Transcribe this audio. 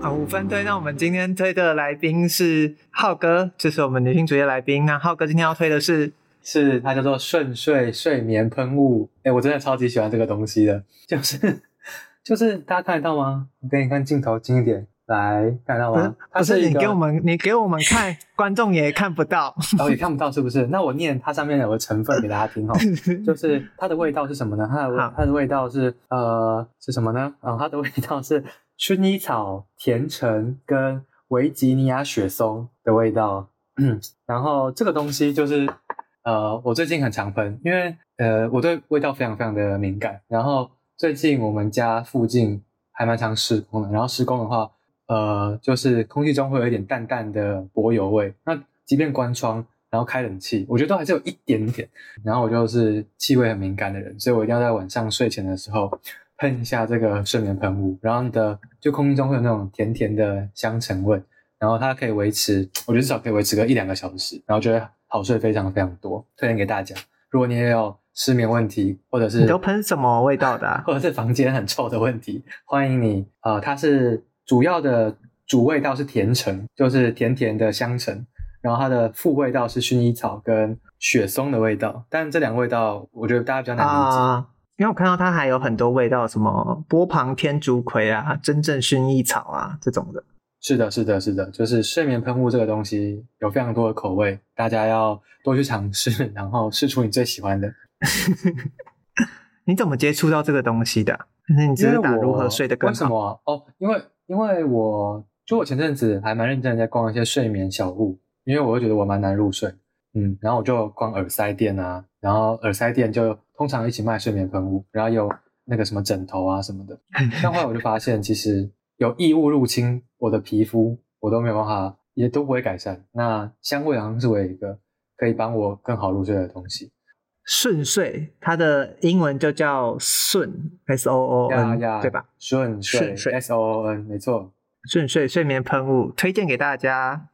啊，五分推。那我们今天推的来宾是浩哥，就是我们女性主页来宾。那浩哥今天要推的是，是它叫做顺睡睡眠喷雾。哎、我真的超级喜欢这个东西的，就是就是大家看得到吗？我给你看镜头近一点。来看到吗？不是，你给我们，你给我们看，观众也看不到，哦，也看不到，是不是？那我念它上面有个成分给大家听哈，就是它的味道是什么呢？它的它的味道是呃是什么呢？啊、哦，它的味道是薰衣草、甜橙跟维吉尼亚雪松的味道。嗯，然后这个东西就是呃，我最近很常喷，因为呃，我对味道非常非常的敏感。然后最近我们家附近还蛮常施工的，然后施工的话。呃，就是空气中会有一点淡淡的柏油味。那即便关窗，然后开冷气，我觉得都还是有一点点。然后我就是气味很敏感的人，所以我一定要在晚上睡前的时候喷一下这个睡眠喷雾。然后你的就空气中会有那种甜甜的香橙味，然后它可以维持，我觉得至少可以维持个一两个小时，然后觉得好睡非常非常多。推荐给大家，如果你也有失眠问题，或者是你都喷什么味道的啊？或者是房间很臭的问题，欢迎你。呃，它是。主要的主味道是甜橙，就是甜甜的香橙，然后它的副味道是薰衣草跟雪松的味道。但这两个味道，我觉得大家比较难理解，啊，因为我看到它还有很多味道，什么波旁天竺葵啊、真正薰衣草啊这种的。是的，是的，是的，就是睡眠喷雾这个东西有非常多的口味，大家要多去尝试，然后试出你最喜欢的。你怎么接触到这个东西的？你知道如何睡得更好？为什么啊？哦，因为。因为我就我前阵子还蛮认真在逛一些睡眠小物，因为我会觉得我蛮难入睡，嗯，然后我就逛耳塞店啊，然后耳塞店就通常一起卖睡眠喷雾，然后有那个什么枕头啊什么的，但后来我就发现其实有异物入侵我的皮肤，我都没有办法，也都不会改善。那香味好像是我一个可以帮我更好入睡的东西。顺睡，它的英文就叫顺，S O O N，对吧？顺睡，，S O O N，没错。顺睡睡眠喷雾推荐给大家。